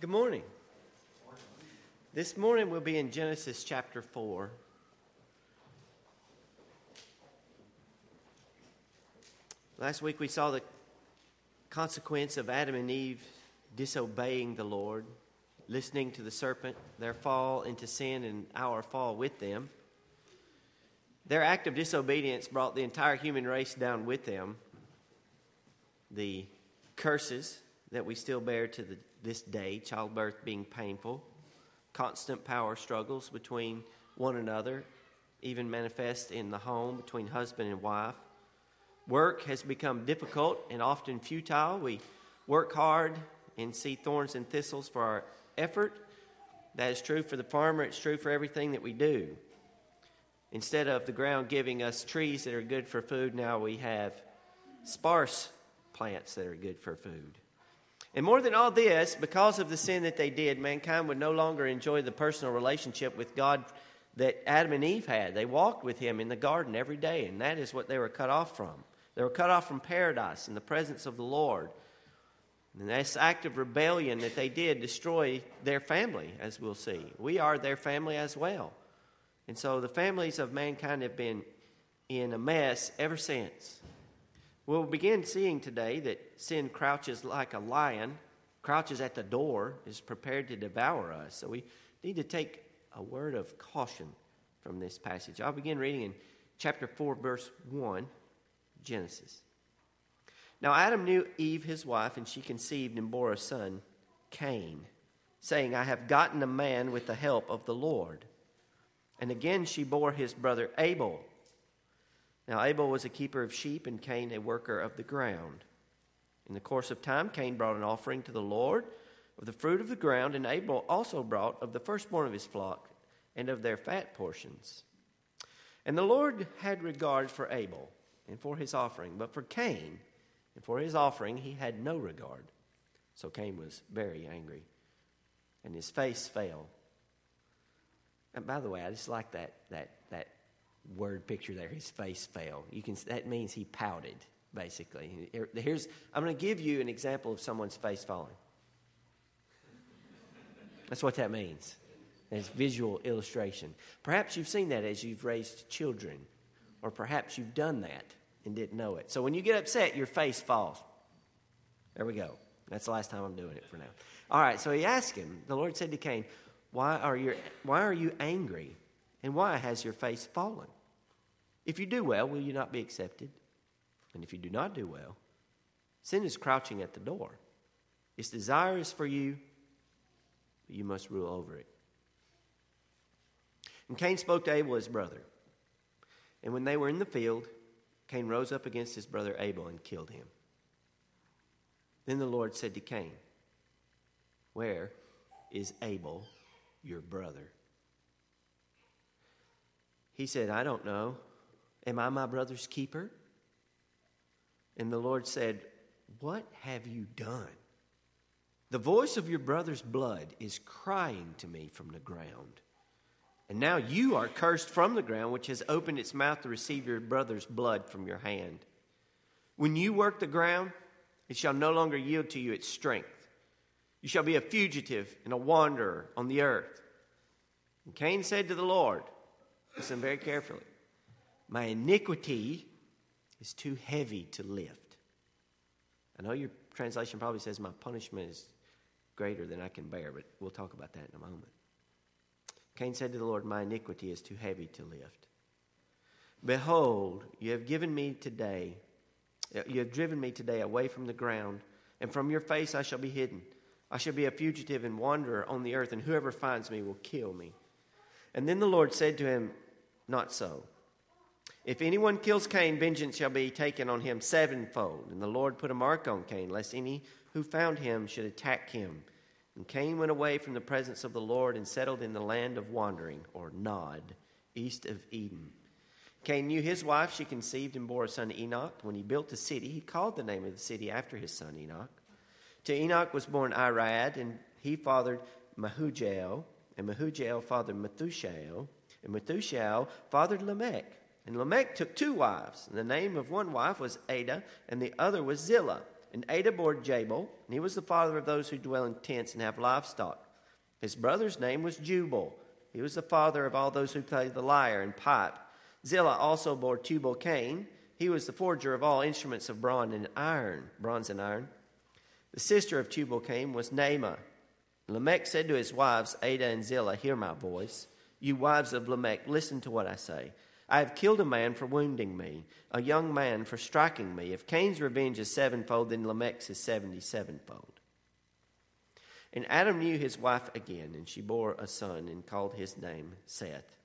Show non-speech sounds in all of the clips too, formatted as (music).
Good morning. This morning we'll be in Genesis chapter 4. Last week we saw the consequence of Adam and Eve disobeying the Lord, listening to the serpent, their fall into sin, and our fall with them. Their act of disobedience brought the entire human race down with them. The curses that we still bear to the, this day, childbirth being painful, constant power struggles between one another, even manifest in the home between husband and wife. Work has become difficult and often futile. We work hard and see thorns and thistles for our effort. That is true for the farmer, it's true for everything that we do. Instead of the ground giving us trees that are good for food, now we have sparse plants that are good for food. And more than all this, because of the sin that they did, mankind would no longer enjoy the personal relationship with God that Adam and Eve had. They walked with Him in the garden every day, and that is what they were cut off from. They were cut off from paradise in the presence of the Lord. And this act of rebellion that they did destroy their family, as we'll see. We are their family as well. And so the families of mankind have been in a mess ever since. We'll begin seeing today that sin crouches like a lion, crouches at the door, is prepared to devour us. So we need to take a word of caution from this passage. I'll begin reading in chapter 4, verse 1, Genesis. Now Adam knew Eve, his wife, and she conceived and bore a son, Cain, saying, I have gotten a man with the help of the Lord. And again she bore his brother Abel. Now Abel was a keeper of sheep, and Cain a worker of the ground. In the course of time, Cain brought an offering to the Lord of the fruit of the ground, and Abel also brought of the firstborn of his flock and of their fat portions. And the Lord had regard for Abel and for his offering, but for Cain and for his offering he had no regard. So Cain was very angry, and his face fell. And by the way, I just like that, that, that word picture there. His face fell. You can, that means he pouted, basically. Here's, I'm going to give you an example of someone's face falling. That's what that means. As visual illustration. Perhaps you've seen that as you've raised children, or perhaps you've done that and didn't know it. So when you get upset, your face falls. There we go. That's the last time I'm doing it for now. All right, so he asked him, the Lord said to Cain, why are, you, why are you angry? And why has your face fallen? If you do well, will you not be accepted? And if you do not do well, sin is crouching at the door. Its desire is for you, but you must rule over it. And Cain spoke to Abel, his brother. And when they were in the field, Cain rose up against his brother Abel and killed him. Then the Lord said to Cain, Where is Abel, your brother? He said, I don't know. Am I my brother's keeper? And the Lord said, What have you done? The voice of your brother's blood is crying to me from the ground. And now you are cursed from the ground, which has opened its mouth to receive your brother's blood from your hand. When you work the ground, it shall no longer yield to you its strength. You shall be a fugitive and a wanderer on the earth. And Cain said to the Lord, Listen very carefully. My iniquity is too heavy to lift. I know your translation probably says my punishment is greater than I can bear, but we'll talk about that in a moment. Cain said to the Lord, My iniquity is too heavy to lift. Behold, you have given me today, uh, you have driven me today away from the ground, and from your face I shall be hidden. I shall be a fugitive and wanderer on the earth, and whoever finds me will kill me. And then the Lord said to him, Not so. If anyone kills Cain, vengeance shall be taken on him sevenfold. And the Lord put a mark on Cain, lest any who found him should attack him. And Cain went away from the presence of the Lord and settled in the land of wandering, or Nod, east of Eden. Cain knew his wife. She conceived and bore a son, Enoch. When he built a city, he called the name of the city after his son, Enoch. To Enoch was born Irad, and he fathered Mehujael. And Mehujael fathered Methushael. And Methushael fathered Lamech. And Lamech took two wives. And the name of one wife was Adah, and the other was Zillah. And Adah bore Jabal, and he was the father of those who dwell in tents and have livestock. His brother's name was Jubal. He was the father of all those who play the lyre and pipe. Zillah also bore Tubal Cain. He was the forger of all instruments of bronze and iron, bronze and iron. The sister of Tubal Cain was Naamah. Lamech said to his wives, Adah and Zillah, Hear my voice. You wives of Lamech, listen to what I say. I have killed a man for wounding me, a young man for striking me. If Cain's revenge is sevenfold, then Lamech's is seventy sevenfold. And Adam knew his wife again, and she bore a son and called his name Seth.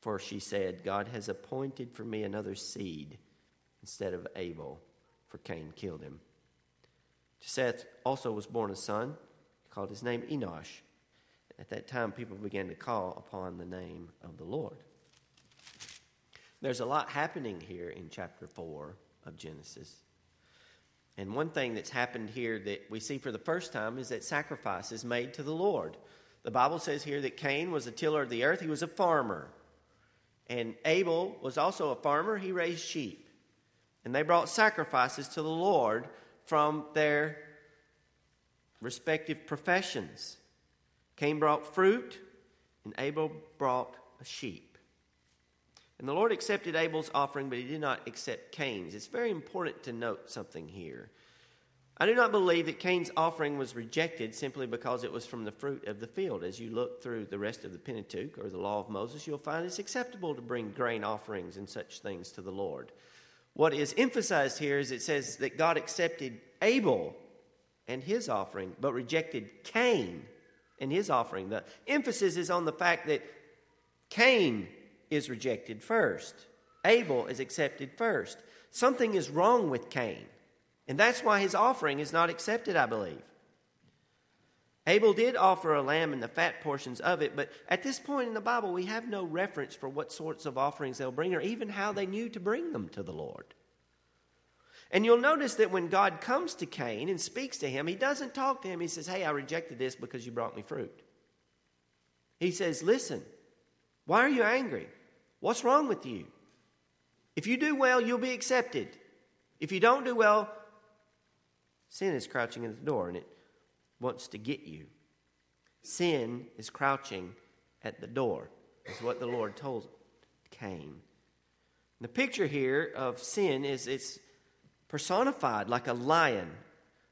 For she said, God has appointed for me another seed instead of Abel, for Cain killed him. To Seth also was born a son, called his name Enosh. At that time, people began to call upon the name of the Lord. There's a lot happening here in chapter 4 of Genesis. And one thing that's happened here that we see for the first time is that sacrifice is made to the Lord. The Bible says here that Cain was a tiller of the earth, he was a farmer. And Abel was also a farmer, he raised sheep. And they brought sacrifices to the Lord from their respective professions. Cain brought fruit, and Abel brought a sheep. And the Lord accepted Abel's offering, but he did not accept Cain's. It's very important to note something here. I do not believe that Cain's offering was rejected simply because it was from the fruit of the field. As you look through the rest of the Pentateuch or the law of Moses, you'll find it's acceptable to bring grain offerings and such things to the Lord. What is emphasized here is it says that God accepted Abel and his offering, but rejected Cain and his offering. The emphasis is on the fact that Cain is rejected first, Abel is accepted first. Something is wrong with Cain, and that's why his offering is not accepted, I believe. Abel did offer a lamb and the fat portions of it, but at this point in the Bible, we have no reference for what sorts of offerings they'll bring or even how they knew to bring them to the Lord. And you'll notice that when God comes to Cain and speaks to him, he doesn't talk to him. He says, Hey, I rejected this because you brought me fruit. He says, Listen, why are you angry? What's wrong with you? If you do well, you'll be accepted. If you don't do well, sin is crouching at the door and it wants to get you. Sin is crouching at the door, is what the Lord told Cain. The picture here of sin is it's personified like a lion.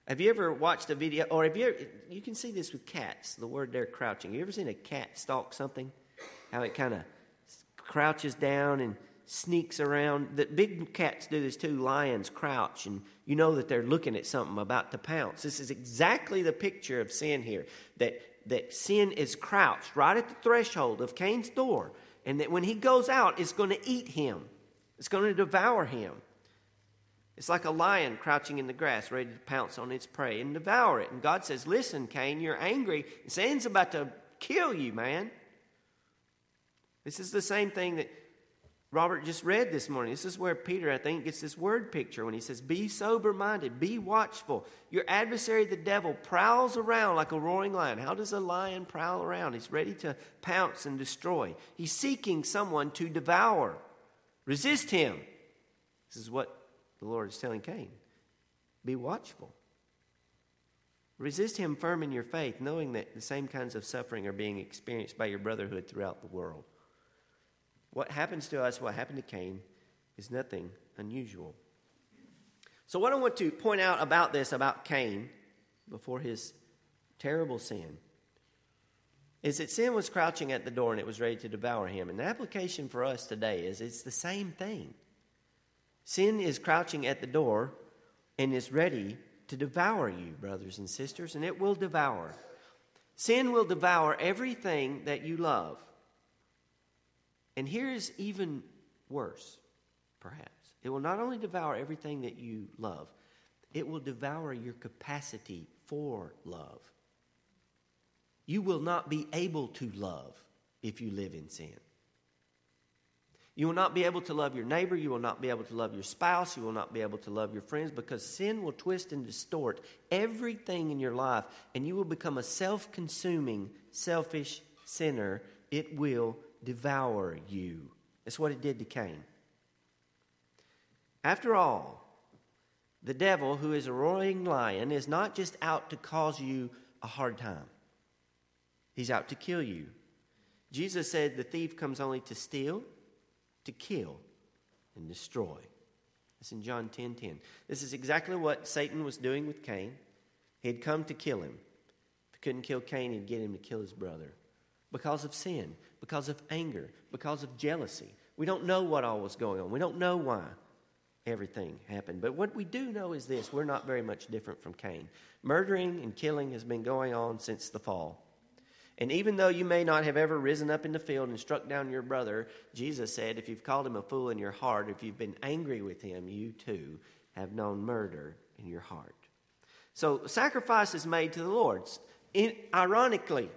Have you ever watched a video, or have you ever, you can see this with cats, the word they're crouching. Have you ever seen a cat stalk something? How it kind of crouches down and sneaks around. The big cats do this too. Lions crouch, and you know that they're looking at something about to pounce. This is exactly the picture of sin here. That that sin is crouched right at the threshold of Cain's door, and that when he goes out, it's going to eat him. It's going to devour him. It's like a lion crouching in the grass, ready to pounce on its prey and devour it. And God says, Listen, Cain, you're angry. Sin's about to kill you, man. This is the same thing that Robert just read this morning. This is where Peter, I think, gets this word picture when he says, Be sober minded, be watchful. Your adversary, the devil, prowls around like a roaring lion. How does a lion prowl around? He's ready to pounce and destroy. He's seeking someone to devour. Resist him. This is what the Lord is telling Cain. Be watchful. Resist him firm in your faith, knowing that the same kinds of suffering are being experienced by your brotherhood throughout the world. What happens to us, what happened to Cain, is nothing unusual. So, what I want to point out about this, about Cain, before his terrible sin, is that sin was crouching at the door and it was ready to devour him. And the application for us today is it's the same thing. Sin is crouching at the door and is ready to devour you, brothers and sisters, and it will devour. Sin will devour everything that you love. And here is even worse, perhaps. It will not only devour everything that you love, it will devour your capacity for love. You will not be able to love if you live in sin. You will not be able to love your neighbor. You will not be able to love your spouse. You will not be able to love your friends because sin will twist and distort everything in your life, and you will become a self consuming, selfish sinner. It will devour you. That's what it did to Cain. After all, The devil, who is a roaring lion, is not just out to cause you a hard time, he's out to kill you. Jesus said the thief comes only to steal, to kill, and destroy. That's in John 10 10. This is exactly what Satan was doing with Cain. He had come to kill him. If he couldn't kill Cain, he'd get him to kill his brother because of sin, because of anger, because of jealousy. We don't know what all was going on. We don't know why everything happened. But what we do know is this we're not very much different from Cain. Murdering and killing has been going on since the fall. And even though you may not have ever risen up in the field and struck down your brother, Jesus said, if you've called him a fool in your heart, if you've been angry with him, you too have known murder in your heart. So sacrifice is made to the Lord. In, ironically,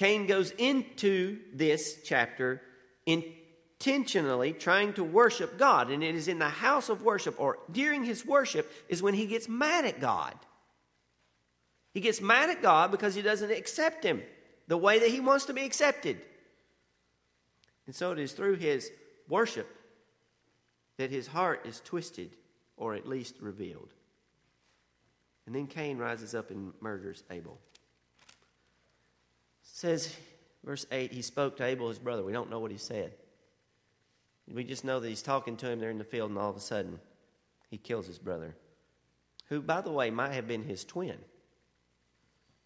Cain goes into this chapter intentionally trying to worship God. And it is in the house of worship or during his worship is when he gets mad at God. He gets mad at God because he doesn't accept him the way that he wants to be accepted. And so it is through his worship that his heart is twisted or at least revealed. And then Cain rises up and murders Abel. Says, verse 8, he spoke to Abel, his brother. We don't know what he said. We just know that he's talking to him there in the field, and all of a sudden, he kills his brother, who, by the way, might have been his twin.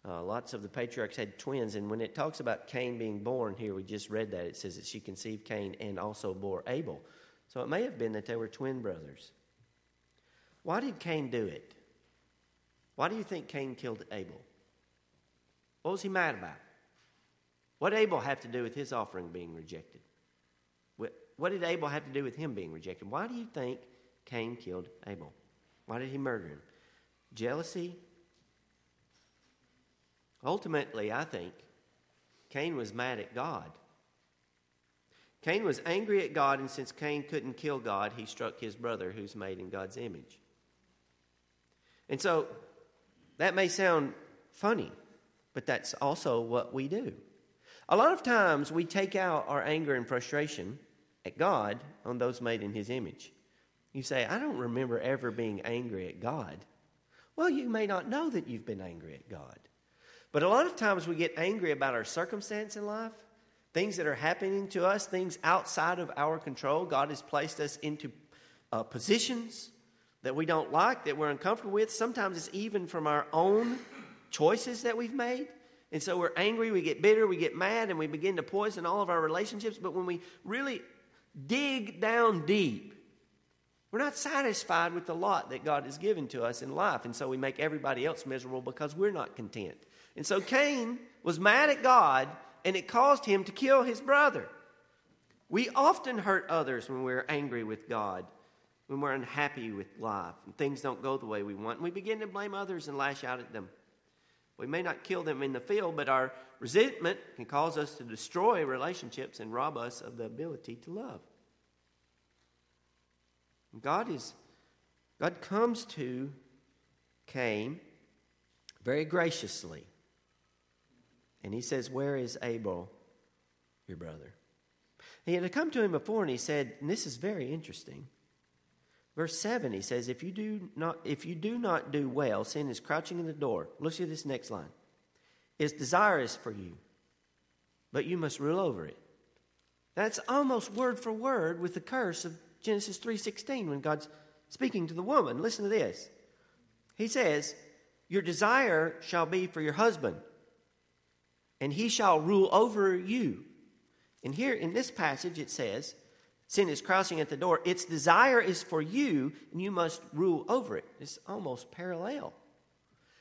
Uh, lots of the patriarchs had twins, and when it talks about Cain being born here, we just read that. It says that she conceived Cain and also bore Abel. So it may have been that they were twin brothers. Why did Cain do it? Why do you think Cain killed Abel? What was he mad about? What did Abel have to do with his offering being rejected? What did Abel have to do with him being rejected? Why do you think Cain killed Abel? Why did he murder him? Jealousy, Ultimately, I think Cain was mad at God. Cain was angry at God, and since Cain couldn't kill God, he struck his brother who's made in God's image. And so that may sound funny, but that's also what we do. A lot of times we take out our anger and frustration at God on those made in his image. You say, I don't remember ever being angry at God. Well, you may not know that you've been angry at God. But a lot of times we get angry about our circumstance in life, things that are happening to us, things outside of our control. God has placed us into uh, positions that we don't like, that we're uncomfortable with. Sometimes it's even from our own choices that we've made. And so we're angry, we get bitter, we get mad, and we begin to poison all of our relationships. But when we really dig down deep, we're not satisfied with the lot that God has given to us in life. And so we make everybody else miserable because we're not content. And so Cain was mad at God, and it caused him to kill his brother. We often hurt others when we're angry with God, when we're unhappy with life, and things don't go the way we want. And we begin to blame others and lash out at them. We may not kill them in the field, but our resentment can cause us to destroy relationships and rob us of the ability to love. God is God comes to Cain very graciously. And he says, Where is Abel, your brother? He had come to him before and he said, and this is very interesting. Verse 7, he says, if you, do not, if you do not do well, sin is crouching in the door. Look at this next line. Its desirous for you, but you must rule over it. That's almost word for word with the curse of Genesis 3.16 when God's speaking to the woman. Listen to this. He says, Your desire shall be for your husband, and he shall rule over you. And here in this passage it says, Sin is crouching at the door. Its desire is for you, and you must rule over it. It's almost parallel.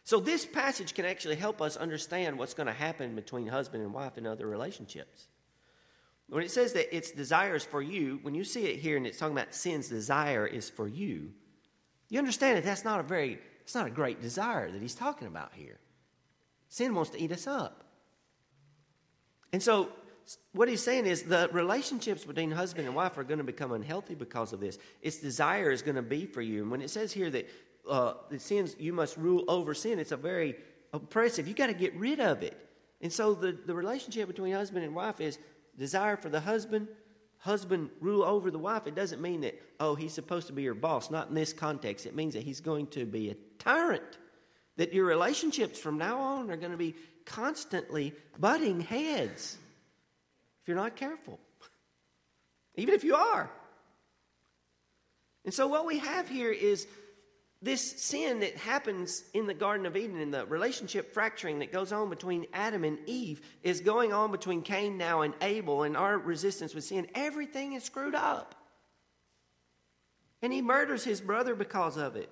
So, this passage can actually help us understand what's going to happen between husband and wife in other relationships. When it says that its desire is for you, when you see it here and it's talking about sin's desire is for you, you understand that that's not a very, it's not a great desire that he's talking about here. Sin wants to eat us up. And so, what he's saying is the relationships between husband and wife are going to become unhealthy because of this. Its desire is going to be for you. And when it says here that uh, the sins, you must rule over sin, it's a very oppressive. You got to get rid of it. And so the, the relationship between husband and wife is desire for the husband, husband rule over the wife, it doesn't mean that, oh, he's supposed to be your boss. Not in this context. It means that he's going to be a tyrant. That your relationships from now on are going to be constantly butting heads if you're not careful. (laughs) Even if you are. And so, what we have here is this sin that happens in the Garden of Eden and the relationship fracturing that goes on between Adam and Eve is going on between Cain now and Abel and our resistance with sin. Everything is screwed up. And he murders his brother because of it.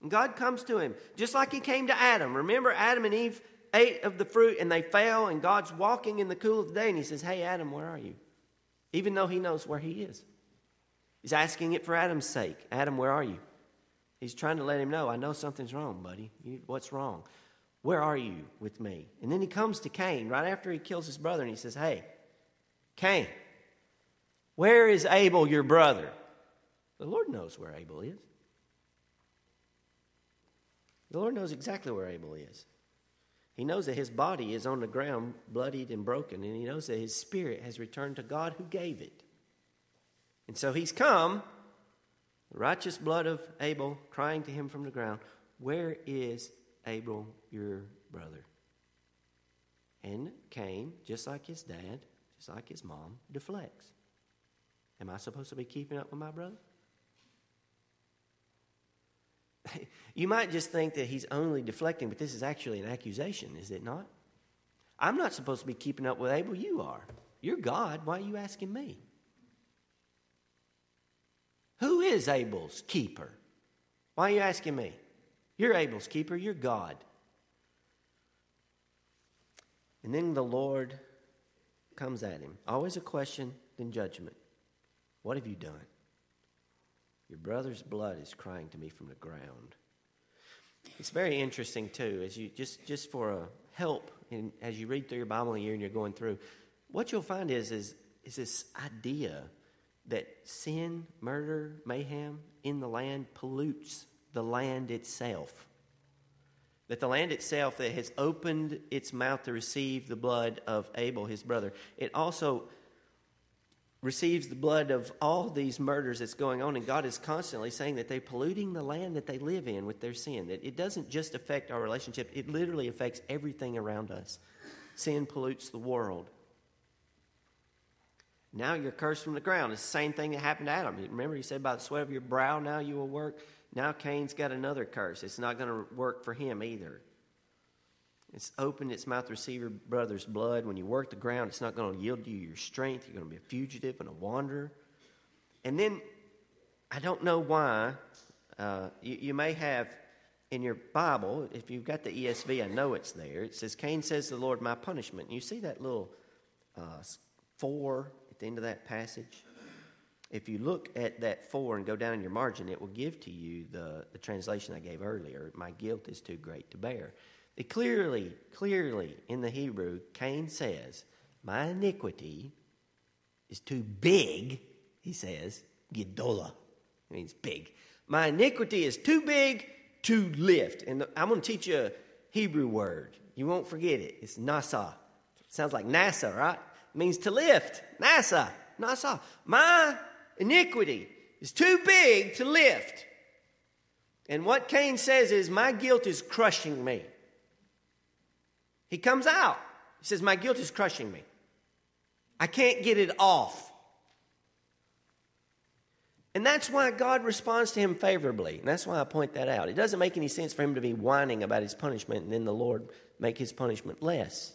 And God comes to him, just like he came to Adam. Remember, Adam and Eve ate of the fruit and they fell, and God's walking in the cool of the day, and he says, Hey, Adam, where are you? Even though he knows where he is. He's asking it for Adam's sake. Adam, where are you? He's trying to let him know, I know something's wrong, buddy. What's wrong? Where are you with me? And then he comes to Cain right after he kills his brother and he says, Hey, Cain, where is Abel, your brother? The Lord knows where Abel is. The Lord knows exactly where Abel is. He knows that his body is on the ground, bloodied and broken, and he knows that his spirit has returned to God who gave it. And so he's come the righteous blood of Abel crying to him from the ground, Where is Abel, your brother? And Cain, just like his dad, just like his mom, deflects. Am I supposed to be keeping up with my brother? (laughs) you might just think that he's only deflecting, but this is actually an accusation, is it not? I'm not supposed to be keeping up with Abel. You are. You're God. Why are you asking me? Who is Abel's keeper? Why are you asking me? You're Abel's keeper, you're God. And then the Lord comes at him. Always a question, then judgment. What have you done? Your brother's blood is crying to me from the ground. It's very interesting too, as you just just for a help in, as you read through your Bible year and you're going through, what you'll find is is is this idea that sin, murder, mayhem in the land pollutes the land itself. That the land itself that has opened its mouth to receive the blood of Abel, his brother, it also receives the blood of all these murders that's going on. And God is constantly saying that they're polluting the land that they live in with their sin. That it doesn't just affect our relationship, it literally affects everything around us. Sin pollutes the world. Now you're cursed from the ground. It's the same thing that happened to Adam. Remember, he said, By the sweat of your brow, now you will work. Now Cain's got another curse. It's not going to work for him either. It's opened its mouth to receive your brother's blood. When you work the ground, it's not going to yield you your strength. You're going to be a fugitive and a wanderer. And then, I don't know why, uh, you, you may have in your Bible, if you've got the ESV, I know it's there. It says, Cain says to the Lord, My punishment. And you see that little uh, four at the end of that passage, if you look at that four and go down in your margin, it will give to you the, the translation I gave earlier My guilt is too great to bear. It clearly, clearly in the Hebrew, Cain says, My iniquity is too big, he says, Gidola. It means big. My iniquity is too big to lift. And I'm going to teach you a Hebrew word. You won't forget it. It's nasa. Sounds like NASA, right? means to lift. NASA, NASA. My iniquity is too big to lift. And what Cain says is, My guilt is crushing me. He comes out. He says, My guilt is crushing me. I can't get it off. And that's why God responds to him favorably. And that's why I point that out. It doesn't make any sense for him to be whining about his punishment and then the Lord make his punishment less.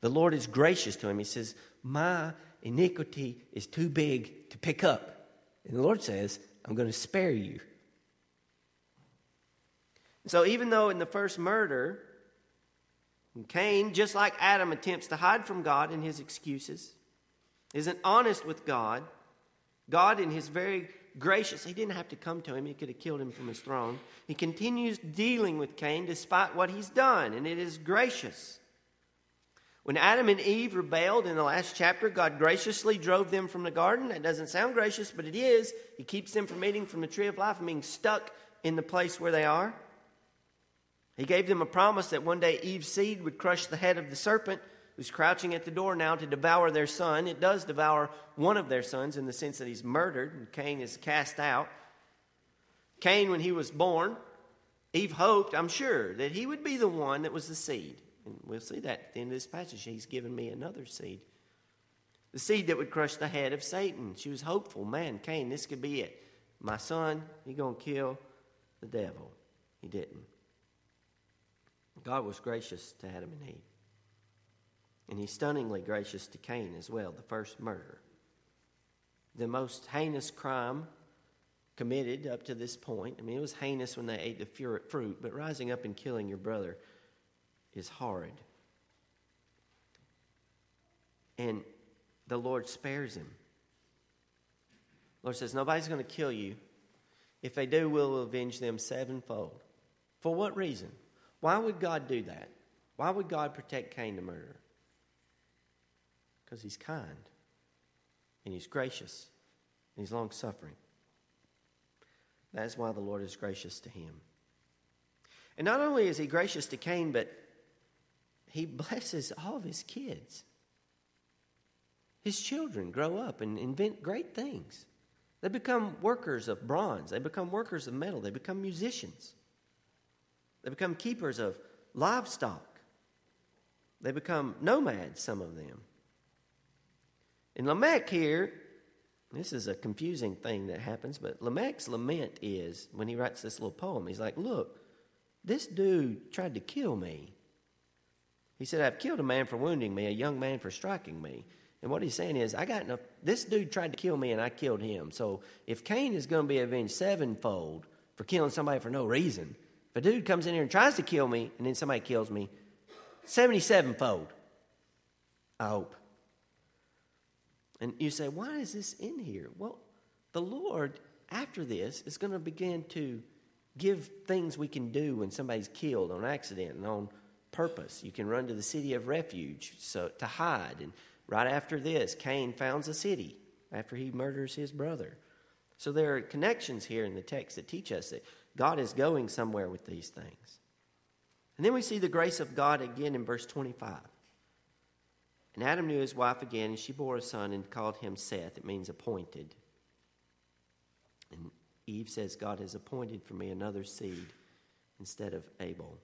The Lord is gracious to him. He says, My iniquity is too big to pick up. And the Lord says, I'm going to spare you. So even though in the first murder, Cain, just like Adam, attempts to hide from God in his excuses, isn't honest with God, God, in his very gracious, he didn't have to come to him, he could have killed him from his throne. He continues dealing with Cain despite what he's done, and it is gracious. When Adam and Eve rebelled in the last chapter, God graciously drove them from the garden. That doesn't sound gracious, but it is. He keeps them from eating from the tree of life and being stuck in the place where they are. He gave them a promise that one day Eve's seed would crush the head of the serpent, who's crouching at the door now to devour their son. It does devour one of their sons in the sense that he's murdered, and Cain is cast out. Cain, when he was born, Eve hoped, I'm sure, that he would be the one that was the seed. And we'll see that at the end of this passage. He's given me another seed. The seed that would crush the head of Satan. She was hopeful. Man, Cain, this could be it. My son, he's going to kill the devil. He didn't. God was gracious to Adam and Eve. And he's stunningly gracious to Cain as well, the first murder. The most heinous crime committed up to this point. I mean, it was heinous when they ate the fruit, but rising up and killing your brother is horrid. And the Lord spares him. The Lord says, Nobody's going to kill you. If they do, we'll avenge them sevenfold. For what reason? Why would God do that? Why would God protect Cain the murderer? Because he's kind, and he's gracious, and he's long suffering. That's why the Lord is gracious to him. And not only is he gracious to Cain, but he blesses all of his kids. His children grow up and invent great things. They become workers of bronze, they become workers of metal, they become musicians. They become keepers of livestock. They become nomads, some of them. In Lamech here, this is a confusing thing that happens, but Lamech's lament is when he writes this little poem, he's like, Look, this dude tried to kill me. He said, I've killed a man for wounding me, a young man for striking me. And what he's saying is, I got enough. This dude tried to kill me and I killed him. So if Cain is going to be avenged sevenfold for killing somebody for no reason, if a dude comes in here and tries to kill me and then somebody kills me, 77 fold. I hope. And you say, why is this in here? Well, the Lord, after this, is going to begin to give things we can do when somebody's killed on accident and on purpose. You can run to the city of refuge so, to hide. And right after this, Cain founds a city after he murders his brother. So there are connections here in the text that teach us that God is going somewhere with these things. And then we see the grace of God again in verse 25. And Adam knew his wife again, and she bore a son and called him Seth. It means appointed. And Eve says, God has appointed for me another seed instead of Abel.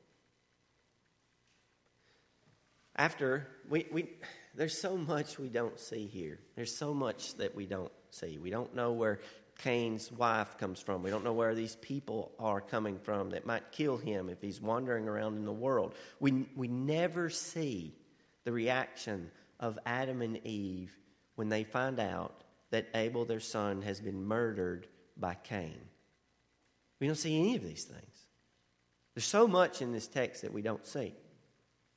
After, we, we, there's so much we don't see here. There's so much that we don't see. We don't know where Cain's wife comes from. We don't know where these people are coming from that might kill him if he's wandering around in the world. We, we never see the reaction of Adam and Eve when they find out that Abel, their son, has been murdered by Cain. We don't see any of these things. There's so much in this text that we don't see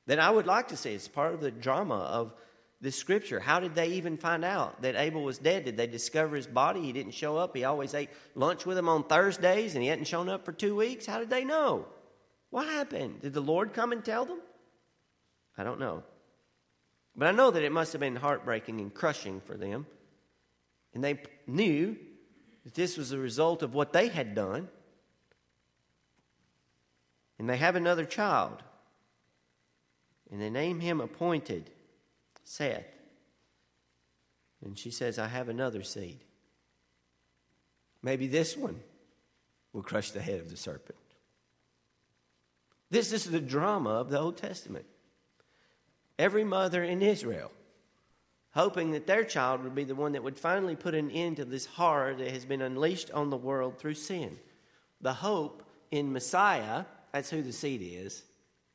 that I would like to see. It's part of the drama of this scripture. How did they even find out that Abel was dead? Did they discover his body? He didn't show up. He always ate lunch with them on Thursdays and he hadn't shown up for two weeks. How did they know? What happened? Did the Lord come and tell them? I don't know. But I know that it must have been heartbreaking and crushing for them. And they knew that this was a result of what they had done. And they have another child. And they name him appointed Seth. And she says, I have another seed. Maybe this one will crush the head of the serpent. This is the drama of the Old Testament. Every mother in Israel hoping that their child would be the one that would finally put an end to this horror that has been unleashed on the world through sin. The hope in Messiah, that's who the seed is,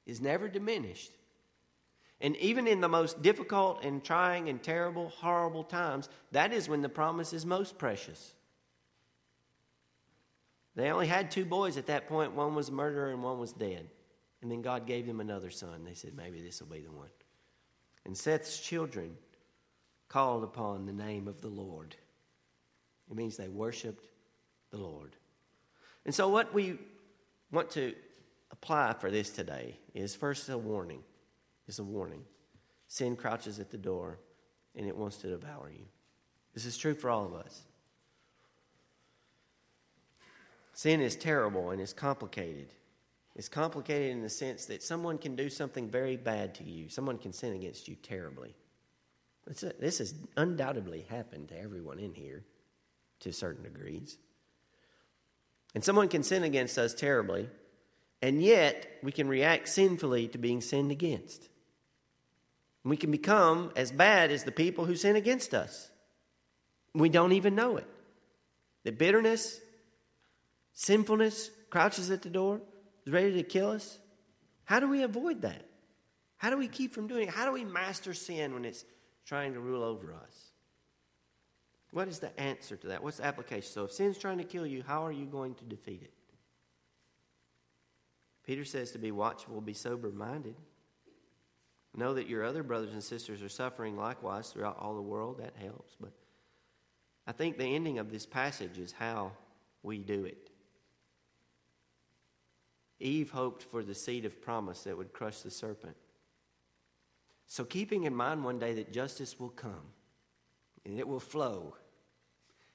is never diminished. And even in the most difficult and trying and terrible, horrible times, that is when the promise is most precious. They only had two boys at that point. One was a murderer and one was dead. And then God gave them another son. They said, maybe this will be the one. And Seth's children called upon the name of the Lord. It means they worshiped the Lord. And so, what we want to apply for this today is first a warning is a warning. Sin crouches at the door and it wants to devour you. This is true for all of us. Sin is terrible and it's complicated. It's complicated in the sense that someone can do something very bad to you, someone can sin against you terribly. A, this has undoubtedly happened to everyone in here to certain degrees. And someone can sin against us terribly, and yet we can react sinfully to being sinned against. We can become as bad as the people who sin against us. We don't even know it. The bitterness, sinfulness crouches at the door, is ready to kill us. How do we avoid that? How do we keep from doing it? How do we master sin when it's trying to rule over us? What is the answer to that? What's the application? So, if sin's trying to kill you, how are you going to defeat it? Peter says to be watchful, be sober minded. Know that your other brothers and sisters are suffering likewise throughout all the world. That helps. But I think the ending of this passage is how we do it. Eve hoped for the seed of promise that would crush the serpent. So, keeping in mind one day that justice will come and it will flow,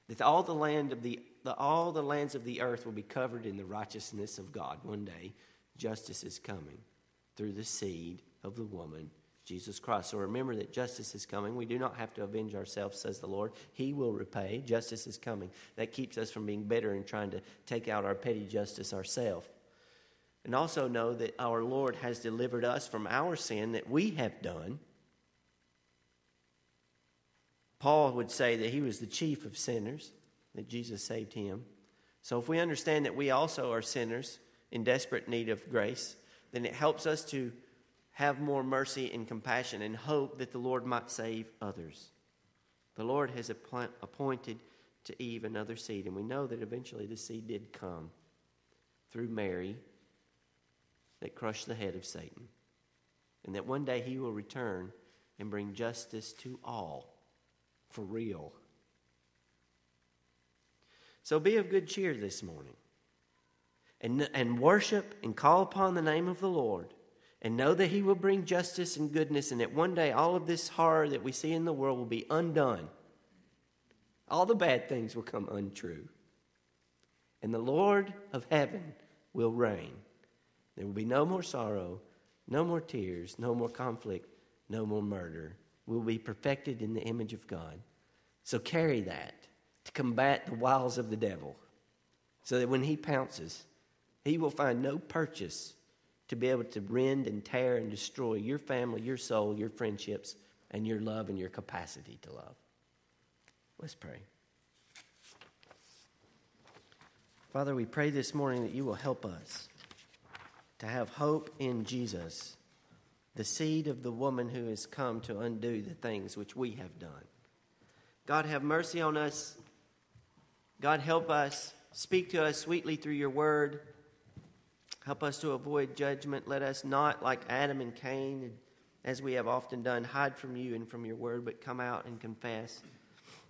that all the land of the, the all the lands of the earth will be covered in the righteousness of God. One day, justice is coming through the seed of the woman, Jesus Christ. So remember that justice is coming. We do not have to avenge ourselves, says the Lord. He will repay. Justice is coming. That keeps us from being bitter and trying to take out our petty justice ourselves. And also know that our Lord has delivered us from our sin that we have done. Paul would say that he was the chief of sinners, that Jesus saved him. So if we understand that we also are sinners in desperate need of grace, then it helps us to have more mercy and compassion and hope that the Lord might save others. The Lord has appointed to Eve another seed, and we know that eventually the seed did come through Mary that crushed the head of Satan. And that one day he will return and bring justice to all for real. So be of good cheer this morning and, and worship and call upon the name of the Lord and know that he will bring justice and goodness and that one day all of this horror that we see in the world will be undone. All the bad things will come untrue. And the Lord of heaven will reign. There will be no more sorrow, no more tears, no more conflict, no more murder. We'll be perfected in the image of God. So carry that to combat the wiles of the devil so that when he pounces, he will find no purchase to be able to rend and tear and destroy your family, your soul, your friendships, and your love and your capacity to love. Let's pray. Father, we pray this morning that you will help us to have hope in Jesus, the seed of the woman who has come to undo the things which we have done. God, have mercy on us. God, help us. Speak to us sweetly through your word. Help us to avoid judgment. Let us not, like Adam and Cain, as we have often done, hide from you and from your word, but come out and confess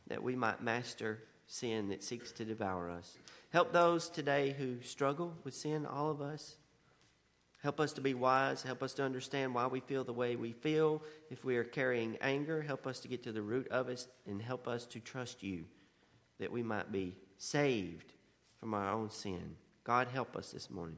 that we might master sin that seeks to devour us. Help those today who struggle with sin, all of us. Help us to be wise. Help us to understand why we feel the way we feel. If we are carrying anger, help us to get to the root of it and help us to trust you that we might be saved from our own sin. God, help us this morning.